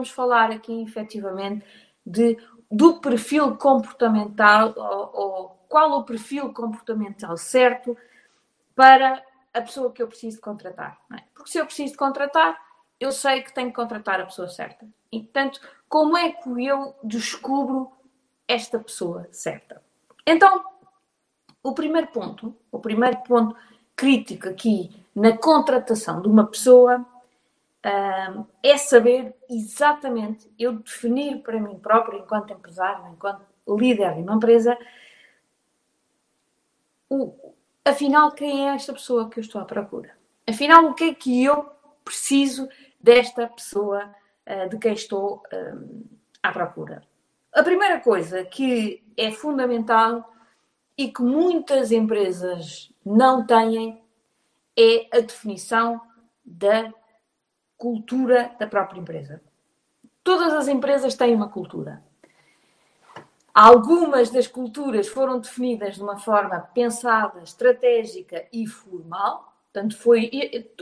vamos falar aqui efetivamente de, do perfil comportamental ou, ou qual o perfil comportamental certo para a pessoa que eu preciso contratar. É? Porque se eu preciso contratar, eu sei que tenho que contratar a pessoa certa. E, portanto, como é que eu descubro esta pessoa certa? Então, o primeiro ponto, o primeiro ponto crítico aqui na contratação de uma pessoa é saber exatamente, eu definir para mim próprio, enquanto empresário, enquanto líder de uma empresa, o, afinal, quem é esta pessoa que eu estou à procura? Afinal, o que é que eu preciso desta pessoa uh, de quem estou um, à procura? A primeira coisa que é fundamental e que muitas empresas não têm é a definição da cultura da própria empresa. Todas as empresas têm uma cultura. Algumas das culturas foram definidas de uma forma pensada, estratégica e formal, portanto, foi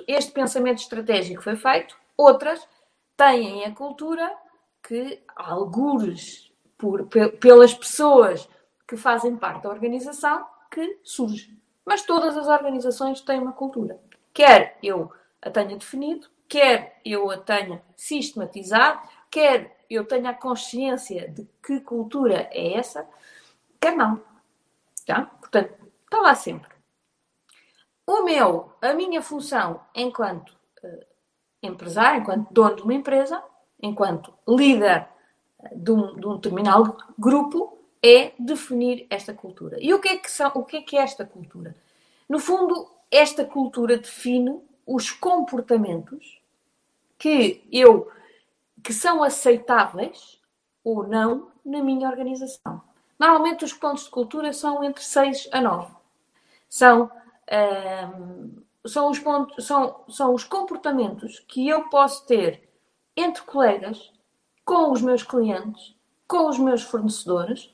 este pensamento estratégico foi feito. Outras têm a cultura que algures por, pelas pessoas que fazem parte da organização que surge. Mas todas as organizações têm uma cultura. Quer eu a tenha definido, quer eu a tenha sistematizado, quer eu tenha a consciência de que cultura é essa, quer não. Tá? Portanto, está lá sempre. O meu, a minha função enquanto uh, empresário, enquanto dono de uma empresa, enquanto líder uh, de, um, de um determinado grupo, é definir esta cultura. E o que, é que são, o que é que é esta cultura? No fundo, esta cultura define os comportamentos que eu que são aceitáveis ou não na minha organização. Normalmente os pontos de cultura são entre 6 a 9. São, um, são, os pontos, são, são os comportamentos que eu posso ter entre colegas, com os meus clientes, com os meus fornecedores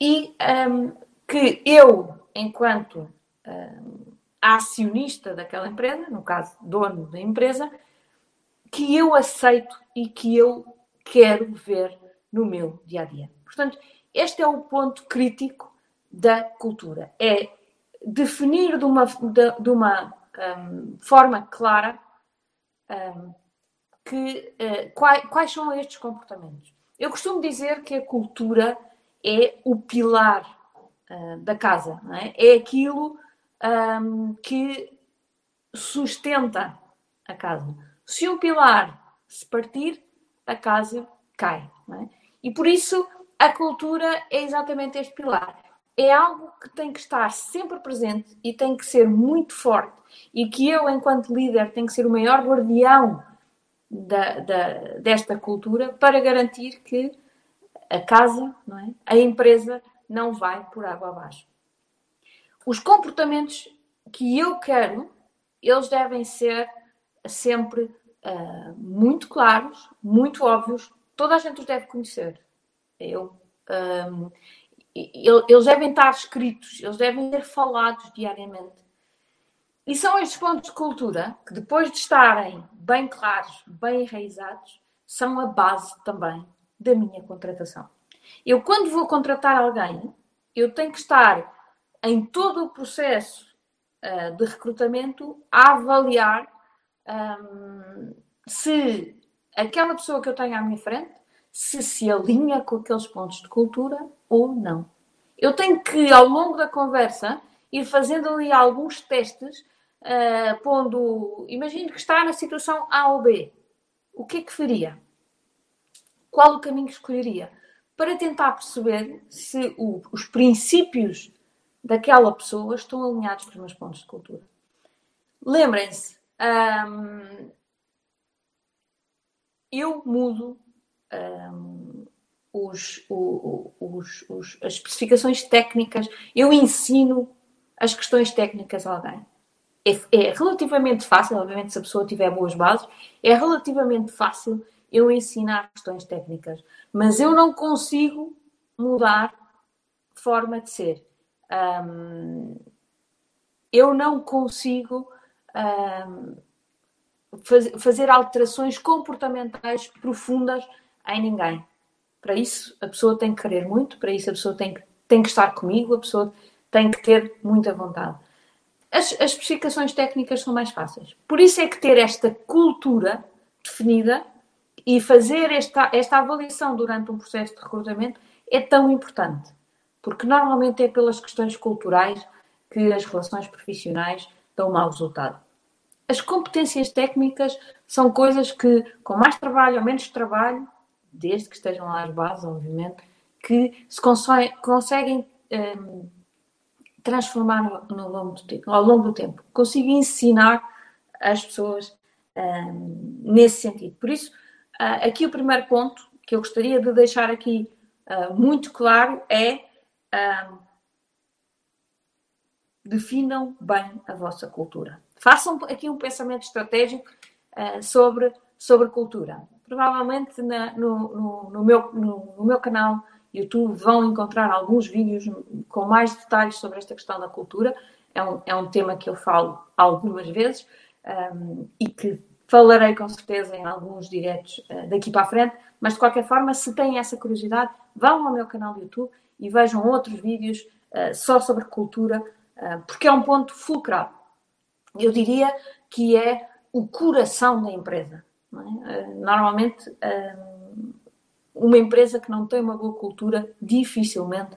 e um, que eu, enquanto um, acionista daquela empresa, no caso, dono da empresa, que eu aceito e que eu quero ver no meu dia a dia. Portanto, este é o ponto crítico da cultura: é definir de uma, de, de uma um, forma clara um, que, uh, quais, quais são estes comportamentos. Eu costumo dizer que a cultura é o pilar uh, da casa, é? é? aquilo um, que sustenta a casa. Se um pilar se partir, a casa cai. É? E por isso a cultura é exatamente este pilar. É algo que tem que estar sempre presente e tem que ser muito forte. E que eu, enquanto líder, tenho que ser o maior guardião da, da, desta cultura para garantir que a casa, não é? a empresa, não vai por água abaixo. Os comportamentos que eu quero, eles devem ser sempre uh, muito claros, muito óbvios, toda a gente os deve conhecer. Eu, um, eles devem estar escritos, eles devem ser falados diariamente. E são estes pontos de cultura que, depois de estarem bem claros, bem enraizados, são a base também da minha contratação. Eu, quando vou contratar alguém, eu tenho que estar em todo o processo uh, de recrutamento a avaliar um, se aquela pessoa que eu tenho à minha frente se se alinha com aqueles pontos de cultura ou não. Eu tenho que, ao longo da conversa, ir fazendo ali alguns testes, uh, pondo. Imagino que está na situação A ou B. O que é que faria? Qual o caminho que escolheria? Para tentar perceber se o, os princípios daquela pessoa estão alinhados com os meus pontos de cultura. Lembrem-se, um, eu mudo um, os, os, os, as especificações técnicas, eu ensino as questões técnicas a alguém. É, é, relativamente fácil, obviamente, se a pessoa tiver boas bases, é relativamente fácil eu ensinar questões técnicas, mas eu não consigo mudar forma de ser. Um, eu não consigo fazer alterações comportamentais profundas em ninguém. Para isso, a pessoa tem que querer muito, para isso, a pessoa tem que, tem que estar comigo, a pessoa tem que ter muita vontade. As, as especificações técnicas são mais fáceis. Por isso é que ter esta cultura definida e fazer esta, esta avaliação durante um processo de recrutamento é tão importante. Porque normalmente é pelas questões culturais que as relações profissionais dão mau resultado. As competências técnicas são coisas que, com mais trabalho ou menos trabalho, desde que estejam lá as bases, obviamente, que se conseguem um, transformar no, no longo tempo, ao longo do tempo. Consigo ensinar as pessoas um, nesse sentido. Por isso, uh, aqui o primeiro ponto que eu gostaria de deixar aqui uh, muito claro é um, definam bem a vossa cultura. Façam aqui um pensamento estratégico uh, sobre, sobre cultura. Provavelmente na, no, no, no, meu, no, no meu canal YouTube vão encontrar alguns vídeos com mais detalhes sobre esta questão da cultura. É um, é um tema que eu falo algumas vezes um, e que falarei com certeza em alguns diretos uh, daqui para a frente, mas de qualquer forma, se têm essa curiosidade, vão ao meu canal do YouTube e vejam outros vídeos uh, só sobre cultura, uh, porque é um ponto fulcral. Eu diria que é o coração da empresa. É? Normalmente, uma empresa que não tem uma boa cultura, dificilmente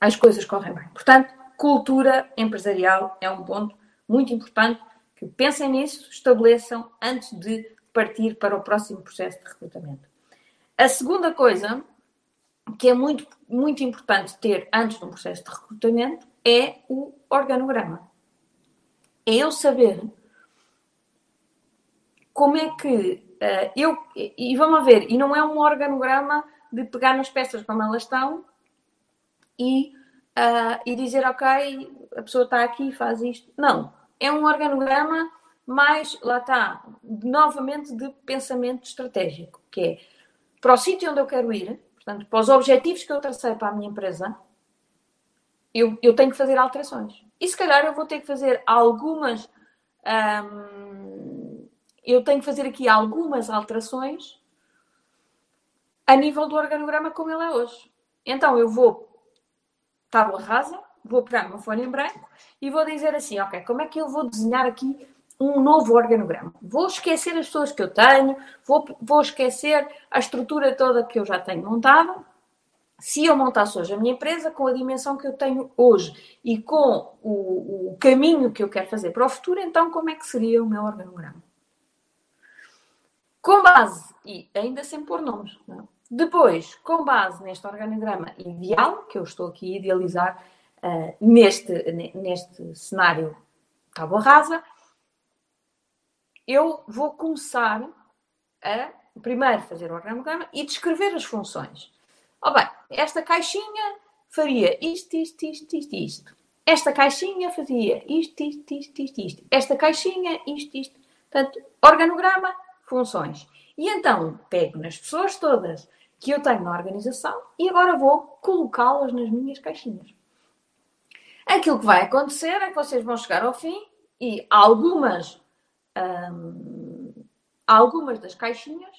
as coisas correm bem. Portanto, cultura empresarial é um ponto muito importante que pensem nisso, estabeleçam antes de partir para o próximo processo de recrutamento. A segunda coisa que é muito, muito importante ter antes de um processo de recrutamento é o organograma. É eu saber como é que uh, eu. E vamos ver, e não é um organograma de pegar nas peças como elas estão e, uh, e dizer, ok, a pessoa está aqui faz isto. Não é um organograma mais, lá está, novamente de pensamento estratégico, que é para o sítio onde eu quero ir, portanto, para os objetivos que eu tracei para a minha empresa, eu, eu tenho que fazer alterações. E se calhar eu vou ter que fazer algumas. Hum, eu tenho que fazer aqui algumas alterações a nível do organograma como ele é hoje. Então eu vou tábua rasa, vou pegar uma folha em branco e vou dizer assim, ok, como é que eu vou desenhar aqui um novo organograma? Vou esquecer as pessoas que eu tenho, vou, vou esquecer a estrutura toda que eu já tenho montada. Se eu montasse hoje a minha empresa com a dimensão que eu tenho hoje e com o, o caminho que eu quero fazer para o futuro, então como é que seria o meu organograma? Com base, e ainda sem pôr nomes, não? É? depois, com base neste organograma ideal, que eu estou aqui a idealizar, uh, neste, neste cenário tábua rasa, eu vou começar a primeiro fazer o organograma e descrever as funções. Oh, bem, esta caixinha faria isto, isto, isto, isto, isto. Esta caixinha fazia isto, isto, isto, isto, isto. Esta caixinha, isto, isto. Portanto, organograma, funções. E então, pego nas pessoas todas que eu tenho na organização e agora vou colocá-las nas minhas caixinhas. Aquilo que vai acontecer é que vocês vão chegar ao fim e algumas, hum, algumas das caixinhas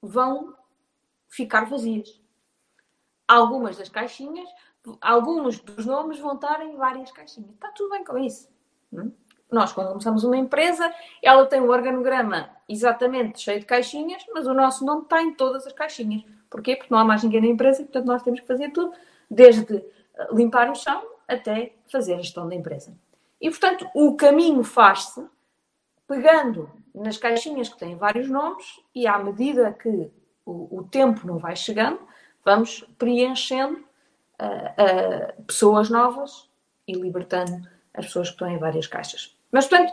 vão ficar vazias. Algumas das caixinhas, alguns dos nomes vão estar em várias caixinhas. Está tudo bem com isso. Hum? Nós, quando começamos uma empresa, ela tem um organograma exatamente cheio de caixinhas, mas o nosso nome está em todas as caixinhas. Porquê? Porque não há mais ninguém na empresa portanto, nós temos que fazer tudo, desde limpar o chão até fazer a gestão da empresa. E, portanto, o caminho faz-se pegando nas caixinhas que têm vários nomes e, à medida que o, tempo não vai chegando, vamos preenchendo uh, uh, pessoas novas e libertando as pessoas que estão em várias caixas. Mas, portanto,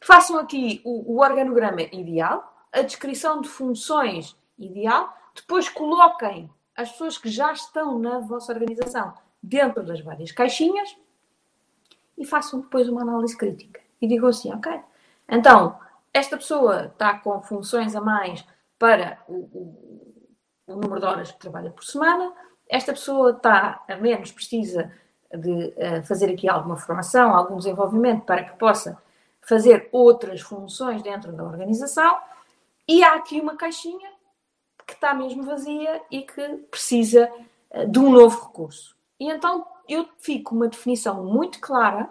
façam aqui o, o organograma ideal, a descrição de funções ideal, depois coloquem as pessoas que já estão na vossa organização dentro das várias caixinhas e façam depois uma análise crítica. E digam assim, ok, então, esta pessoa está com funções a mais para o, o, o número de horas que trabalha por semana, esta pessoa está a menos, precisa de uh, fazer aqui alguma formação, algum desenvolvimento para que possa fazer outras funções dentro da organização e há aqui uma caixinha que está mesmo vazia e que precisa uh, de um novo recurso. E então eu fico uma definição muito clara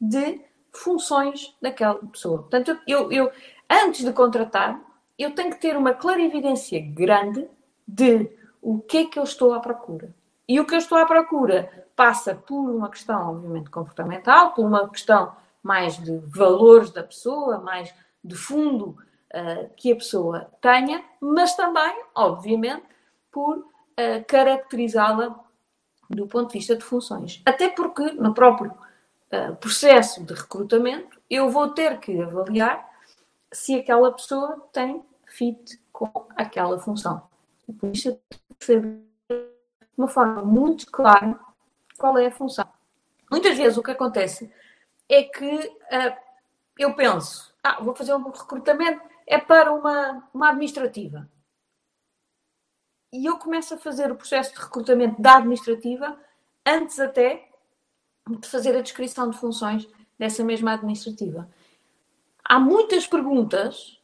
de funções daquela pessoa. Portanto, eu, eu antes de contratar, eu tenho que ter uma clarividência grande de o que é que eu estou à procura. E o que eu estou à procura passa por uma questão, obviamente, comportamental, por uma questão mais de valores da pessoa, mais de fundo uh, que a pessoa tenha, mas também, obviamente, por uh, caracterizá-la do ponto de vista de funções. Até porque no próprio uh, processo de recrutamento eu vou ter que avaliar se aquela pessoa tem fit com aquela função. Por isso saber de uma forma muito clara qual é a função. Muitas vezes o que acontece é que uh, eu penso, ah, vou fazer um recrutamento, é para uma, uma administrativa. E eu começo a fazer o processo de recrutamento da administrativa antes até de fazer a descrição de funções dessa mesma administrativa. Há muitas perguntas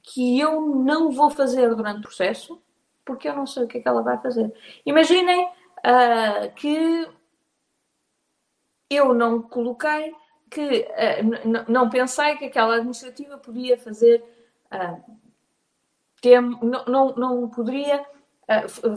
que eu não vou fazer durante o processo porque eu não sei o que é que ela vai fazer. Imaginem uh, que eu não coloquei que uh, não pensei que aquela administrativa podia fazer uh, não, não, não poderia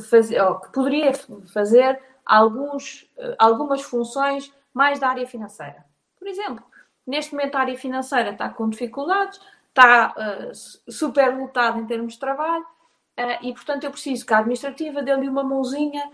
fazer ou que poderia fazer alguns, algumas funções mais da área financeira. Por exemplo, neste momento a área financeira está com dificuldades, está uh, super lotada em termos de trabalho uh, e, portanto, eu preciso que a administrativa dê-lhe uma mãozinha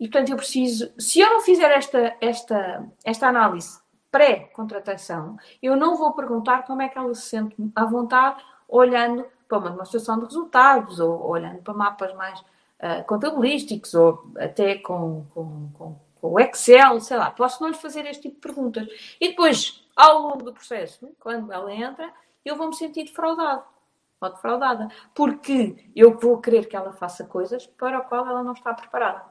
e, portanto, eu preciso, se eu não fizer esta, esta, esta análise pré-contratação, eu não vou perguntar como é que ela se sente à vontade olhando para uma demonstração de resultados ou olhando para mapas mais uh, contabilísticos ou até com, com, com, com o Excel, sei lá. Posso não lhe fazer este tipo de perguntas. E depois, ao longo do processo, quando ela entra, eu vou me sentir defraudado ou defraudada. Porque eu vou querer que ela faça coisas para o qual ela não está preparada.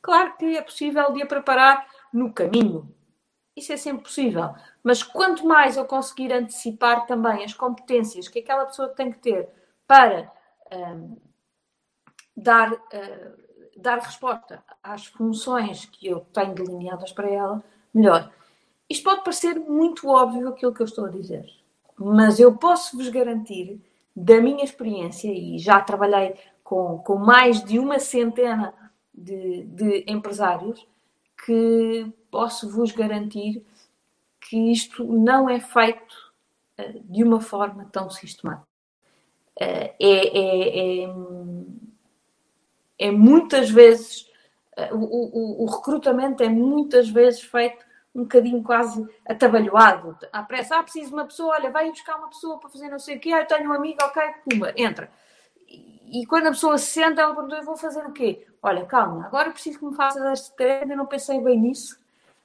Claro que é possível de a preparar no caminho. Isso é sempre possível. Mas quanto mais eu conseguir antecipar também as competências que aquela pessoa tem que ter para um, dar, uh, dar resposta às funções que eu tenho delineadas para ela, melhor. Isto pode parecer muito óbvio aquilo que eu estou a dizer mas eu posso vos garantir, da minha experiência, e já trabalhei com, com mais de uma centena de, de empresários, que posso vos garantir que isto não é feito uh, de uma forma tão sistemática. Uh, é, é, é, é, muitas vezes, uh, o, o, o recrutamento é muitas vezes feito um bocadinho quase atabalhoado, à pressa. Ah, preciso de uma pessoa, olha, vai buscar uma pessoa para fazer não sei o quê, ah, eu tenho um amigo, ok, puma, entra. E, e quando a pessoa se senta, ela pergunta, eu vou fazer o quê? Olha, calma, agora preciso que me faças esta tarefa, ainda não pensei bem nisso,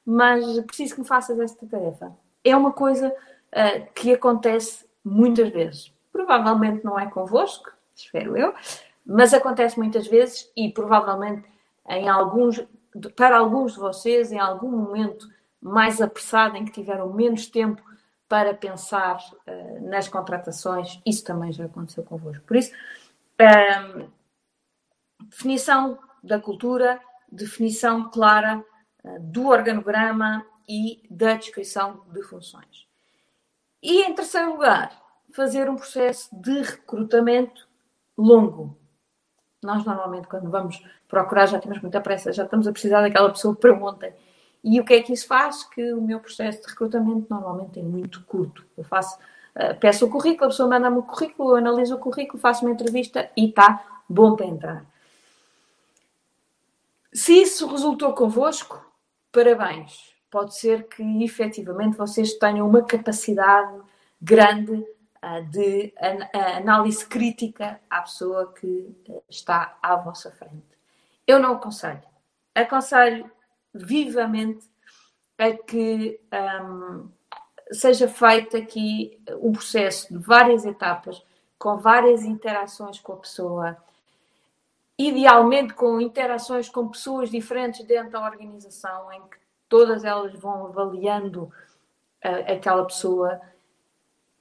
mas preciso que me faças esta tarefa. É uma coisa uh, que acontece muitas vezes. Provavelmente não é convosco, espero eu, mas acontece muitas vezes e provavelmente em alguns, para alguns de vocês, em algum momento mais apressada, em que tiveram menos tempo para pensar uh, nas contratações, isso também já aconteceu convosco. Por isso, ehm, definição da cultura, definição clara uh, do organograma e da descrição de funções. E, em terceiro lugar, fazer um processo de recrutamento longo. Nós, normalmente, quando vamos procurar, já temos muita pressa, já estamos a precisar daquela pessoa para ontem. E o que é que isso faz? Que o meu processo de recrutamento normalmente é muito curto. Eu faço, uh, peço o currículo, a pessoa manda-me o currículo, eu analiso o currículo, faço uma entrevista e está bom para entrar. Se isso resultou convosco, parabéns. Pode ser que efetivamente vocês tenham uma capacidade grande de an análise crítica à pessoa que uh, está à vossa frente. Eu não aconselho. Aconselho vivamente a que um, seja feito aqui um processo de várias etapas, com várias interações com a pessoa, idealmente com interações com pessoas diferentes dentro da organização, em que todas elas vão avaliando a, aquela pessoa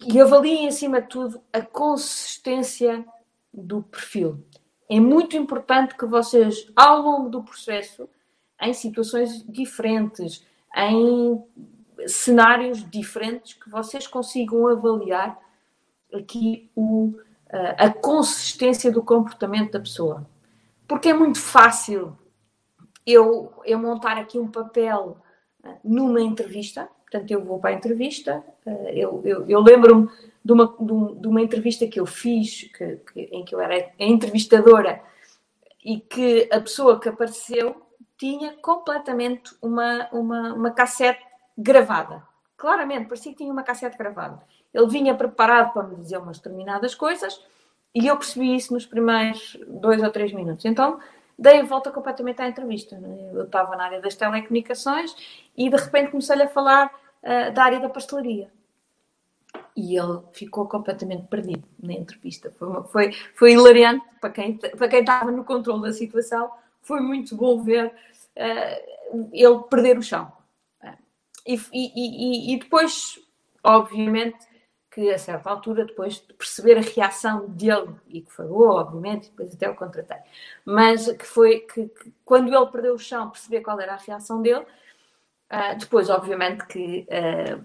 e avaliem, acima de tudo, a consistência do perfil. É muito importante que vocês, ao longo do processo, em situações diferentes, em cenários diferentes, que vocês consigam avaliar aqui o, a consistência do comportamento da pessoa. Porque é muito fácil eu, eu montar aqui um papel eh, numa entrevista, portanto, eu vou para a entrevista, eh, eu, eu, eu lembro-me de uma, de, uma entrevista que eu fiz, que, que, em que eu era entrevistadora, e que a pessoa que apareceu tinha completamente uma, uma, uma cassete gravada. Claramente, parecia que tinha uma cassete gravada. Ele vinha preparado para me dizer umas determinadas coisas e eu percebi isso nos primeiros dois ou três minutos. Então, dei a volta completamente à entrevista. Eu estava na área das telecomunicações e de repente comecei-lhe a falar uh, da área da pastelaria. E ele ficou completamente perdido na entrevista. Foi, foi, foi hilariante para quem, para quem estava no controle da situação. Foi muito bom ver uh, ele perder o chão. Uh, e, e, e, e depois, obviamente, que a certa altura, depois de perceber a reação dele, e que foi boa, obviamente, depois até o contratei, mas que foi que, que, quando ele perdeu o chão, perceber qual era a reação dele, uh, depois, obviamente, que uh,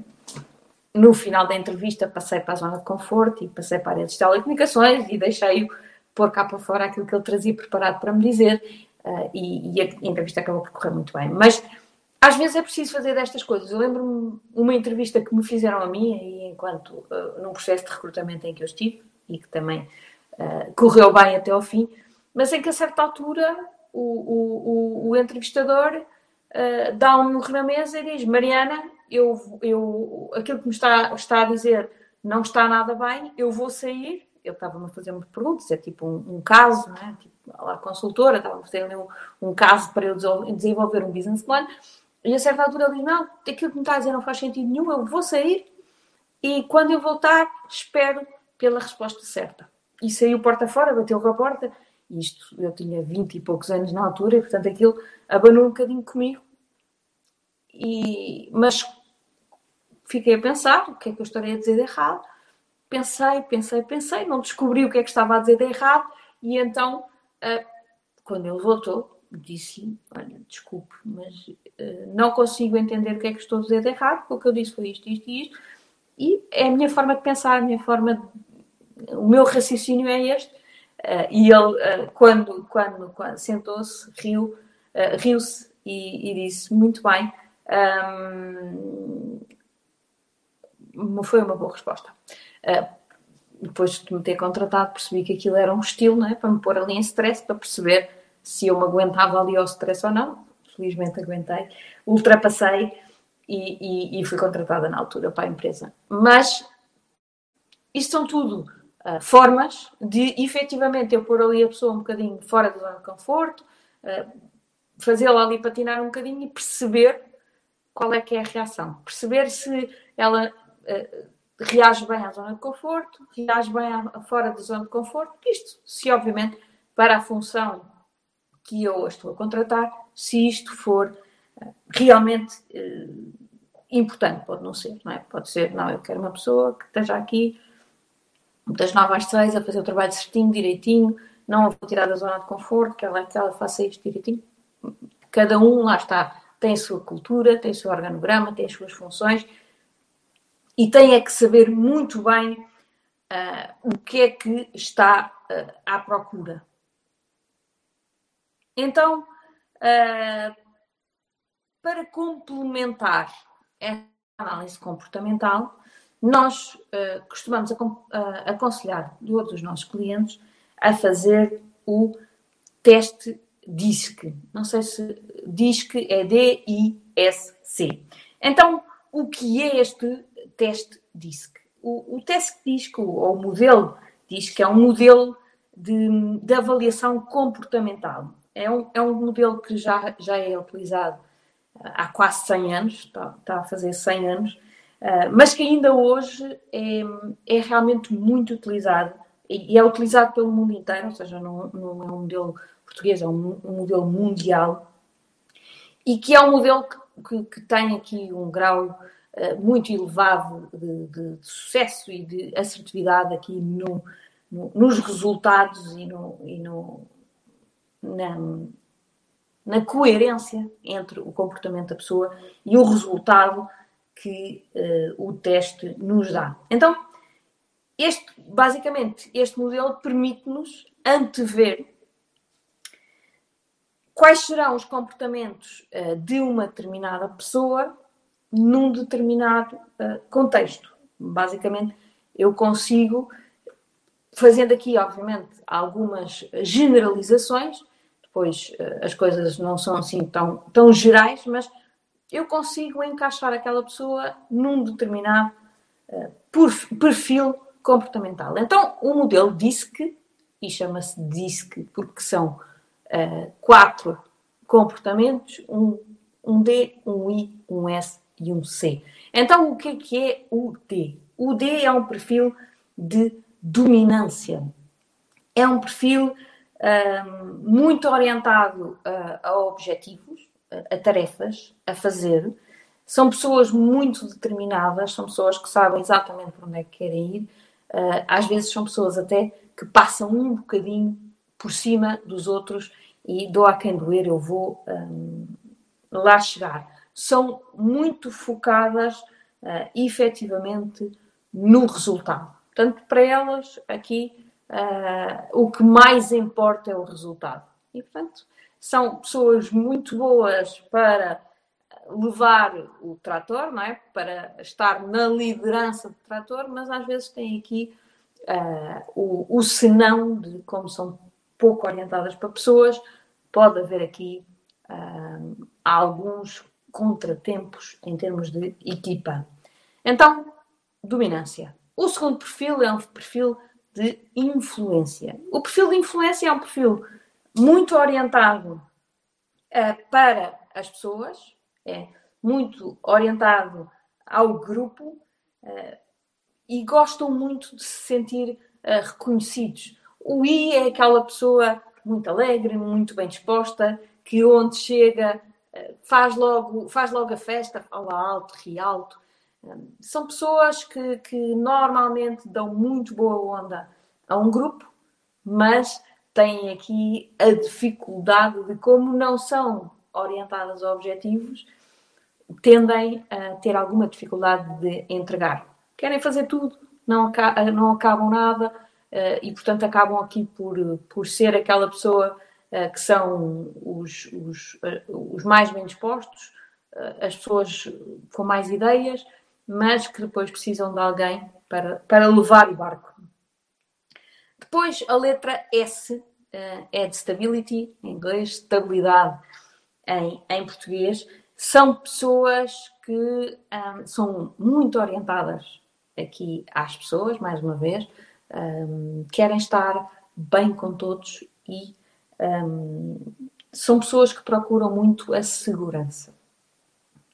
no final da entrevista passei para a zona de conforto e passei para a área de telecomunicações e deixei-o pôr cá para fora aquilo que ele trazia preparado para me dizer, uh, e, e a entrevista acabou por correr muito bem. Mas às vezes é preciso fazer destas coisas. Eu lembro-me uma entrevista que me fizeram a mim, e enquanto uh, num processo de recrutamento em que eu estive, e que também uh, correu bem até ao fim, mas em que a certa altura o, o, o, o entrevistador uh, dá um murro na mesa e diz: Mariana, eu, eu, aquilo que me está, está a dizer não está nada bem, eu vou sair. Eu estava-me a fazer umas perguntas, é tipo um, um caso, né? tipo, a consultora, estava a fazer um, um caso para eu desenvolver um business plan e a certa altura ele diz: Não, aquilo que me está a dizer não faz sentido nenhum, eu vou sair e quando eu voltar, espero pela resposta certa. E saiu porta fora, bateu com a porta. Isto, eu tinha 20 e poucos anos na altura, e portanto aquilo abanou um bocadinho comigo. E, mas fiquei a pensar: o que é que eu estaria a dizer de errado? Pensei, pensei, pensei, não descobri o que é que estava a dizer de errado, e então, ah, quando ele voltou, disse: Olha, desculpe, mas uh, não consigo entender o que é que estou a dizer de errado, porque o que eu disse foi isto, isto e isto, e é a minha forma de pensar, a minha forma. De... O meu raciocínio é este. Uh, e ele, uh, quando, quando, quando sentou-se, riu, riu-se e, e, disse: Muito bem. Um, foi uma boa resposta. depois de me ter contratado, percebi que aquilo era um estilo, não é? para me pôr ali em stress, para perceber se eu me aguentava ali ao stress ou não. Felizmente aguentei. Ultrapassei e, e, e fui contratada na altura para a empresa. Mas isto são tudo uh, formas de efetivamente eu pôr ali a pessoa um bocadinho fora da zona de conforto, uh, fazê-la ali patinar um bocadinho e perceber qual é que é a reação. Perceber se ela uh, reage bem à zona de conforto, reage bem à, fora da zona de conforto. Isto, se obviamente, para a função que eu estou a contratar, se isto for eh, realmente uh, importante, pode não ser, não é? Pode ser, não, eu quero uma pessoa que esteja aqui das 9 às 6 a fazer o trabalho certinho, direitinho, não a vou tirar da zona de conforto, que ela, que ela faça isto direitinho. Cada um, lá está, tem a sua cultura, tem o seu organograma, tem as suas funções e tem é que saber muito bem uh, o que é que está uh, à procura. Então, uh, para complementar esta análise comportamental, nós uh, costumamos uh, aconselhar todos os nossos clientes a fazer o teste DISC. Não sei se DISC é D-I-S-C. Então, o que é este teste DISC? O, o teste DISC, ou o modelo DISC, é um modelo de, de avaliação comportamental é um, é um modelo que já, já é utilizado há quase 100 anos, está, está a fazer 100 anos, uh, mas que ainda hoje é, é realmente muito utilizado e, é utilizado pelo mundo inteiro, ou seja, não, não é um modelo português, é um, um modelo mundial e que é um modelo que, que, que tem aqui um grau uh, muito elevado de, de, de, sucesso e de assertividade aqui no, no, nos resultados e, no, e no, na, na coerência entre o comportamento da pessoa e o resultado que uh, o teste nos dá. Então, este, basicamente, este modelo permite-nos antever quais serão os comportamentos uh, de uma determinada pessoa num determinado uh, contexto. Basicamente, eu consigo, fazendo aqui, obviamente, algumas generalizações, depois uh, as coisas não são assim tão, tão gerais, mas eu consigo encaixar aquela pessoa num determinado perfil comportamental. Então, o modelo DISC, e chama-se DISC porque são uh, quatro comportamentos, um, um D, um I, um S e um C. Então, o que é, que é o D? O D é um perfil de dominância. É um perfil muito orientado a, a objetivos, a, a tarefas, a fazer. São pessoas muito determinadas, são pessoas que sabem exatamente para onde é que querem ir. Uh, às vezes são pessoas até que passam um bocadinho por cima dos outros e dou a quem doer, eu vou um, lá chegar. São muito focadas uh, efetivamente no resultado. Portanto, para elas, aqui, uh, o que mais importa é o resultado. E, portanto, são pessoas muito boas para levar o trator, não é? para estar na liderança do trator, mas às vezes têm aqui uh, o, o senão de como são pouco orientadas para pessoas, pode haver aqui uh, alguns contratempos em termos de equipa. Então, dominância. O segundo perfil é um perfil de influência. O perfil de influência é um perfil muito orientado uh, para as pessoas, é muito orientado ao grupo uh, e gostam muito de se sentir uh, reconhecidos. O I é aquela pessoa muito alegre, muito bem disposta, que onde chega faz logo, faz logo a festa, fala alto, ri alto. São pessoas que, que normalmente dão muito boa onda a um grupo, mas têm aqui a dificuldade de como não são orientadas a objetivos, tendem a ter alguma dificuldade de entregar. Querem fazer tudo, não, não acabam nada eh, e, portanto, acabam aqui por, por ser aquela pessoa eh, que são os, os, eh, os mais bem dispostos, as pessoas com mais ideias, mas que depois precisam de alguém para, para levar o barco. Depois, a letra S é de stability, em inglês, estabilidade em, em português. São pessoas que um, são muito orientadas aqui às pessoas, mais uma vez, um, querem estar bem com todos e um, são pessoas que procuram muito a segurança.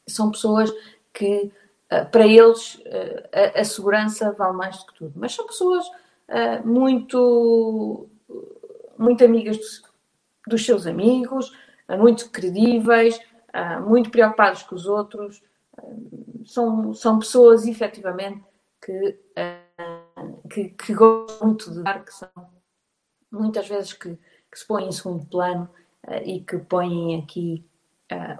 São pessoas que, uh, para eles, uh, a, a, segurança vale mais do que tudo. Mas são pessoas uh, muito, muito amigas dos, dos seus amigos, muito credíveis, muito preocupadas com os outros. são, são pessoas, efetivamente, que, que, que gostam muito de dar, que são muitas vezes que, que se põem em segundo plano e que põem aqui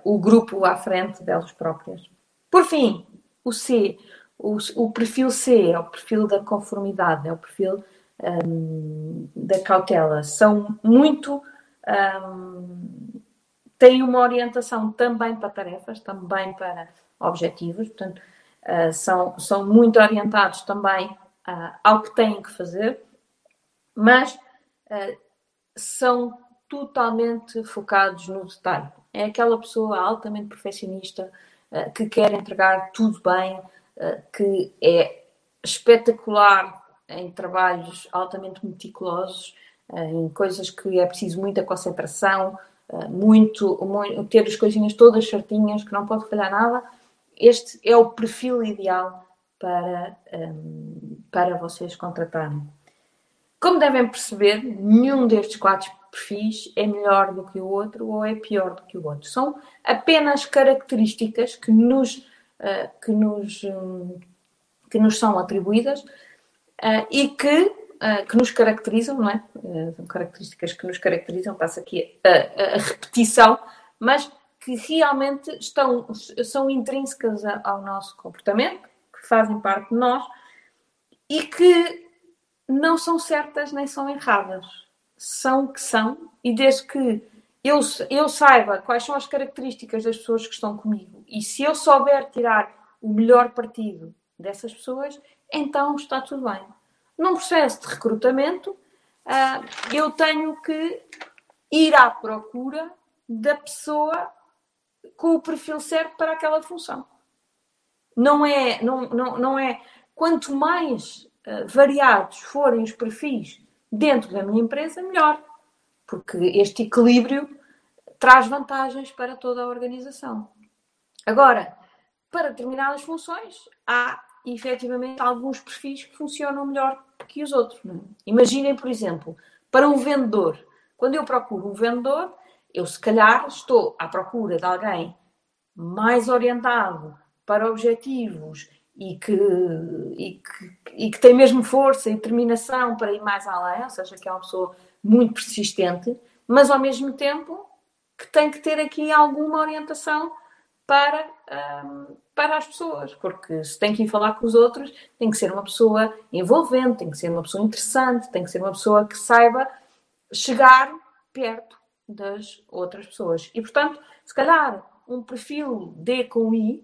o grupo à frente delas próprias. Por fim, o C, o, o perfil C é o perfil da conformidade, é o perfil um, da cautela. São muito. Um, têm uma orientação também para tarefas, também para objetivos, portanto, uh, são, são muito orientados também uh, ao que têm que fazer, mas uh, são totalmente focados no detalhe. É aquela pessoa altamente perfeccionista que quer entregar tudo bem, que é espetacular em trabalhos altamente meticulosos, em coisas que é preciso muita concentração, muito, muito, ter as coisinhas todas certinhas, que não pode falhar nada, este é o perfil ideal para, um, para vocês contratarem. Como devem perceber, nenhum destes quatro perfis é melhor do que o outro ou é pior do que o outro. São apenas características que nos uh, que, nos, um, que nos são atribuídas uh, e que, que nos caracterizam, não é? são características que nos caracterizam, passa aqui a, a, repetição, mas que realmente estão, são intrínsecas ao nosso comportamento, que fazem parte de nós e que não são certas nem são erradas. São o que são, e desde que eu, eu saiba quais são as características das pessoas que estão comigo e se eu souber tirar o melhor partido dessas pessoas, então está tudo bem. Num processo de recrutamento, uh, eu tenho que ir à procura da pessoa com o perfil certo para aquela função. Não é, não, não, não é quanto mais uh, variados forem os perfis dentro da minha empresa, melhor porque este equilíbrio traz vantagens para toda a organização. Agora, para determinadas funções, há efetivamente alguns perfis que funcionam melhor que os outros. É? Imaginem, por exemplo, para um vendedor. Quando eu procuro um vendedor, eu se calhar estou à procura de alguém mais orientado para objetivos e que, e que, e que tem mesmo força e determinação para ir mais além, ou seja, que é uma pessoa muito persistente, mas ao mesmo tempo que tem que ter aqui alguma orientação para, um, para as pessoas, porque se tem que ir falar com os outros, tem que ser uma pessoa envolvente, tem que ser uma pessoa interessante, tem que ser uma pessoa que saiba chegar perto das outras pessoas. E portanto, se calhar um perfil D com I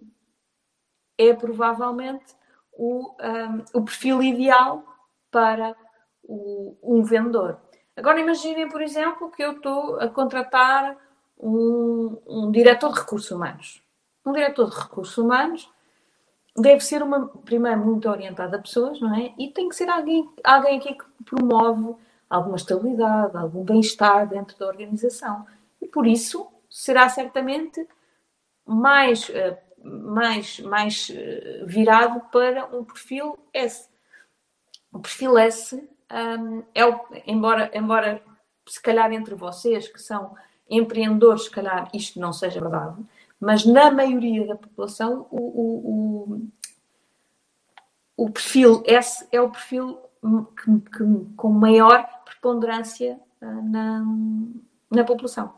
é provavelmente o, um, o perfil ideal para o, um vendedor. Agora imaginem, por exemplo, que eu estou a contratar um, um diretor de recursos humanos. Um diretor de recursos humanos deve ser uma, primeiro, muito orientado a pessoas, não é? E tem que ser alguém, alguém aqui que promove alguma estabilidade, algum bem-estar dentro da organização. E por isso será certamente mais, eh, mais, mais eh, virado para um perfil S. O perfil S um, é o, embora, embora se calhar entre vocês que são empreendedores, se calhar isto não seja verdade, mas na maioria da população o, o, o, o perfil S é o perfil que, que, com maior preponderância uh, na, na população.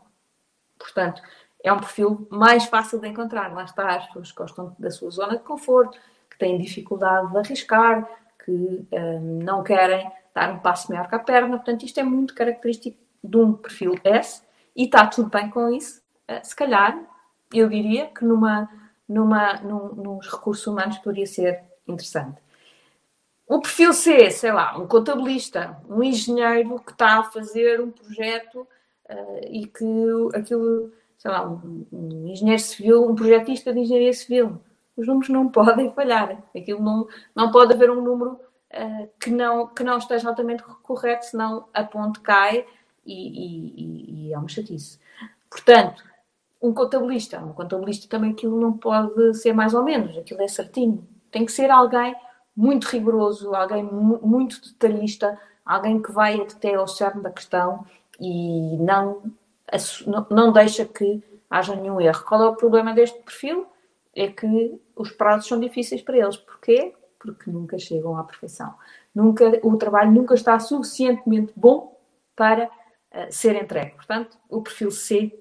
Portanto, é um perfil mais fácil de encontrar. Lá está, as pessoas que gostam da sua zona de conforto, que têm dificuldade de arriscar, que um, não querem dar um passo maior que a perna. Portanto, isto é muito característico de um perfil S e está tudo bem com isso. Uh, se calhar, eu diria que numa, numa, num, nos recursos humanos poderia ser interessante. O perfil C, sei lá, um contabilista, um engenheiro que está a fazer um projeto uh, e que aquilo, sei lá, um, um, engenheiro civil, um projetista de engenharia civil. Os números não podem falhar. Aquilo não, não pode haver um número uh, que, não, que não esteja altamente correto, senão a ponte cai e, e, e é uma chatice. Portanto, um contabilista, um contabilista também aquilo não pode ser mais ou menos, aquilo é certinho. Tem que ser alguém muito rigoroso, alguém muito detalhista, alguém que vai até ao cerne da questão e não, não deixa que haja nenhum erro. Qual é o problema deste perfil? É que os prazos são difíceis para eles. Porquê? Porque nunca chegam à perfeição. Nunca, o trabalho nunca está suficientemente bom para uh, ser entregue. Portanto, o perfil C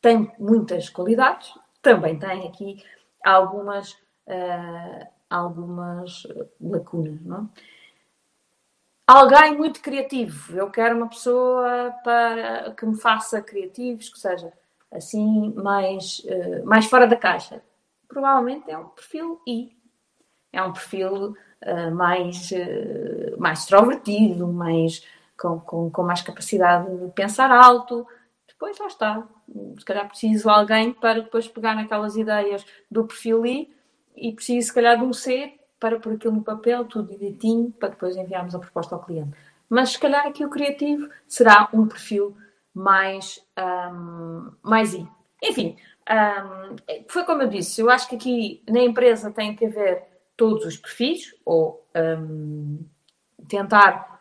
tem muitas qualidades, também tem aqui algumas, uh, algumas lacunas. Não? Alguém muito criativo. Eu quero uma pessoa para que me faça criativos, que seja assim mais, uh, mais fora da caixa. Provavelmente é um perfil I. É um perfil uh, mais, uh, mais extrovertido, mais, com, com, com mais capacidade de pensar alto, depois lá está. Se calhar preciso de alguém para depois pegar naquelas ideias do perfil I e preciso, se calhar, de um C para pôr aquilo no papel, tudo direitinho, para depois enviarmos a proposta ao cliente. Mas se calhar aqui o criativo será um perfil mais, um, mais I. Enfim, um, foi como eu disse, eu acho que aqui na empresa tem que haver todos os perfis, ou um, tentar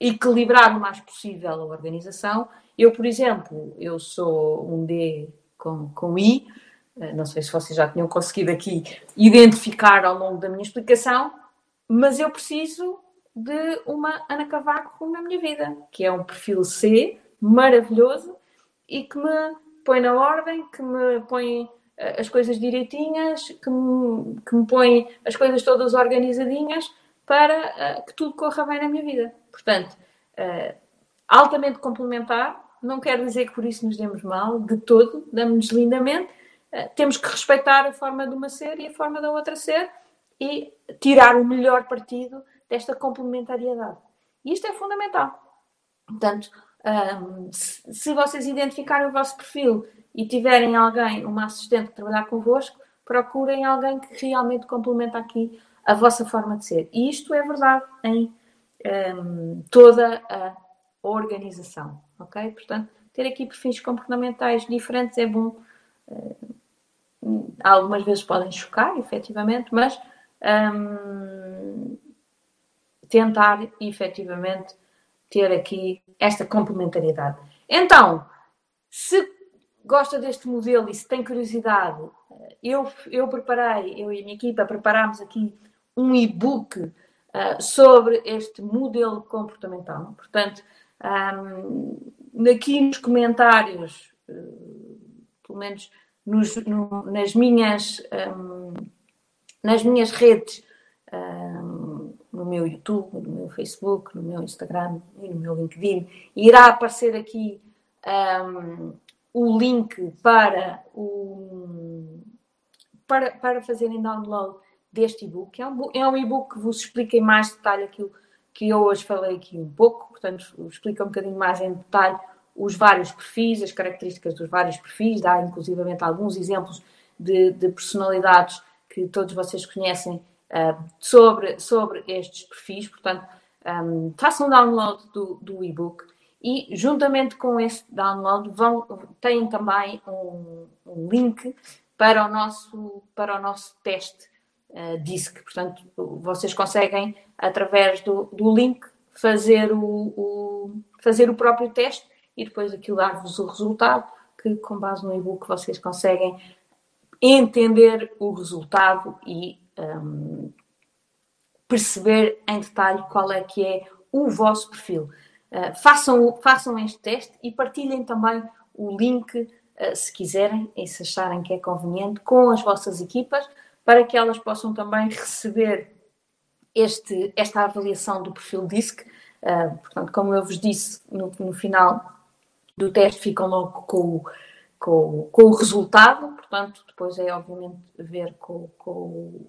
equilibrar o mais possível a organização eu, por exemplo, eu sou um D com, com I, não sei se vocês já tinham conseguido aqui identificar ao longo da minha explicação, mas eu preciso de uma Ana Cavaco na minha vida, que é um perfil C maravilhoso e que me põe na ordem, que me põe eh, as coisas direitinhas, que me, que me põe as coisas todas organizadinhas para uh, que tudo corra bem na minha vida. Portanto, altamente complementar, não quer dizer que por isso nos demos mal, de todo, damos-nos lindamente. Uh, temos que respeitar a forma de uma ser e a forma da outra ser e tirar o melhor partido desta complementariedade. E isto é fundamental. Portanto, se, se vocês identificarem o vosso perfil e tiverem alguém, uma assistente que trabalhar convosco, procurem alguém que realmente complementa aqui a vossa forma de ser. E isto é verdade em um, toda a organização, ok? Portanto, ter aqui perfis comportamentais diferentes é bom. Uh, algumas vezes podem chocar, efetivamente, mas um, tentar efetivamente ter aqui esta complementariedade. Então, se gosta deste modelo e se tem curiosidade, eu, eu preparei, eu e a minha equipa preparámos aqui um e-book uh, sobre este modelo comportamental. Portanto, um, aqui nos comentários, uh, pelo menos nos, no, nas, minhas, um, nas minhas redes, um, no meu YouTube, no meu Facebook, no meu Instagram e no meu LinkedIn, irá aparecer aqui o link para, o, para, para fazerem download deste e-book. É um, é um e-book que vos explica em mais detalhe aquilo que eu hoje falei aqui um pouco, portanto, explica um bocadinho mais em detalhe os vários perfis, as características dos vários perfis, dá inclusivamente alguns exemplos de, de personalidades que todos vocês conhecem uh, sobre, sobre estes perfis, portanto, um, façam download do, do e-book e juntamente com esse download vão, têm também um, um link para o nosso, para o nosso teste uh, DISC. Portanto, vocês conseguem, através do, do link, fazer o, o, fazer o próprio teste e depois aquilo dar-vos o resultado, que com base no e-book vocês conseguem entender o resultado e um, perceber em detalhe qual é que é o vosso perfil. Uh, façam, façam este teste e partilhem também o link, uh, se quiserem e se acharem que é conveniente, com as vossas equipas, para que elas possam também receber este, esta avaliação do perfil DISC. Uh, portanto, como eu vos disse, no, no, final do teste ficam logo com com, com o resultado, portanto, depois é obviamente ver com, com,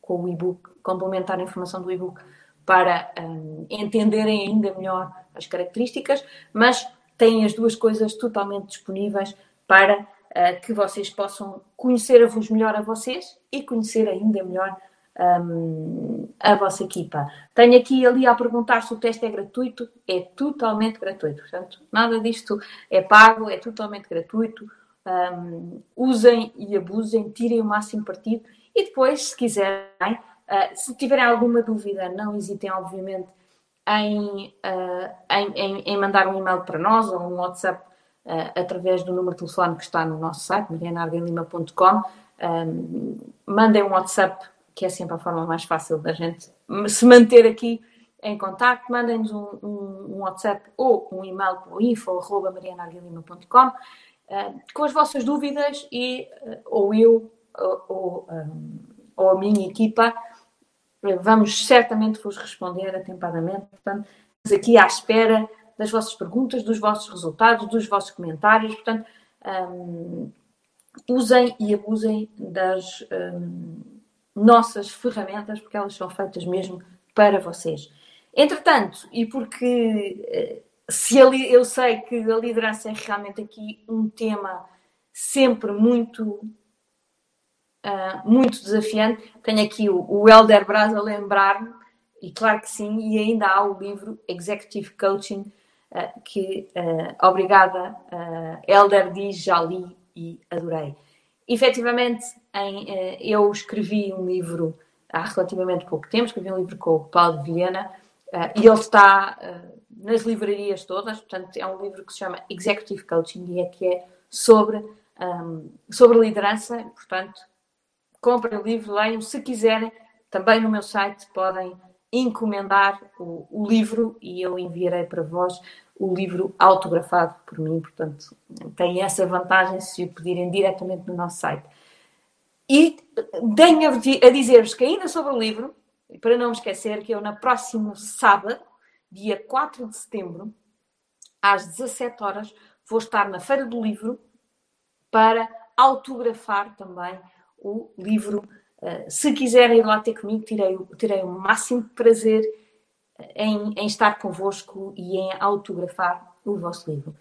com o e-book, complementar a informação do e-book para um, entenderem ainda melhor as características, mas têm as duas coisas totalmente disponíveis para uh, que vocês possam conhecer-vos melhor a vocês e conhecer ainda melhor um, a vossa equipa. Tenho aqui ali a perguntar se o teste é gratuito. É totalmente gratuito. Portanto, nada disto é pago, é totalmente gratuito. Um, usem e abusem, tirem o máximo partido e depois, se quiserem, uh, se tiverem alguma dúvida, não hesitem, obviamente, em, uh, em, em, em, mandar um e-mail para nós ou um WhatsApp uh, através do número de telefone que está no nosso site, marianardelima.com. Um, mandem um WhatsApp que é sempre a forma mais fácil da gente se manter aqui em contato, mandem-nos um, um, um, WhatsApp ou um e-mail para o info.marianarguilima.com uh, eh, com as vossas dúvidas e uh, ou eu ou, ou, um, ou, a minha equipa vamos certamente vos responder atempadamente. Portanto, estamos aqui à espera das vossas perguntas, dos vossos resultados, dos vossos comentários. Portanto, um, usem e abusem das um, nossas ferramentas, porque elas são feitas mesmo para vocês. Entretanto, e porque eh, se ali, eu sei que a liderança é realmente aqui um tema sempre muito, uh, muito desafiante, tenho aqui o, Helder Braz a lembrar-me, e claro que sim, e ainda há o livro Executive Coaching, uh, que, uh, obrigada, Helder diz, já li e adorei efetivamente, em, eh, eu escrevi um livro há relativamente pouco tempo, escrevi um livro com o Paulo de Viena eh, e ele está eh, nas livrarias todas, portanto, é um livro que se chama Executive Coaching e é que é sobre um, sobre liderança. Portanto, comprem o livro, leiam. Se quiserem, também no meu site podem encomendar o, o, livro e eu enviarei para vós o livro autografado por mim. Portanto, tem essa vantagem se o pedirem diretamente no nosso site. E tenho a dizer-vos que ainda sobre o livro, para não esquecer que eu na próxima sábado, dia 4 de setembro, às 17 horas, vou estar na Feira do Livro para autografar também o livro. Uh, se quiserem ir lá ter comigo, terei, terei o máximo prazer em, em estar convosco e em autografar o vosso livro.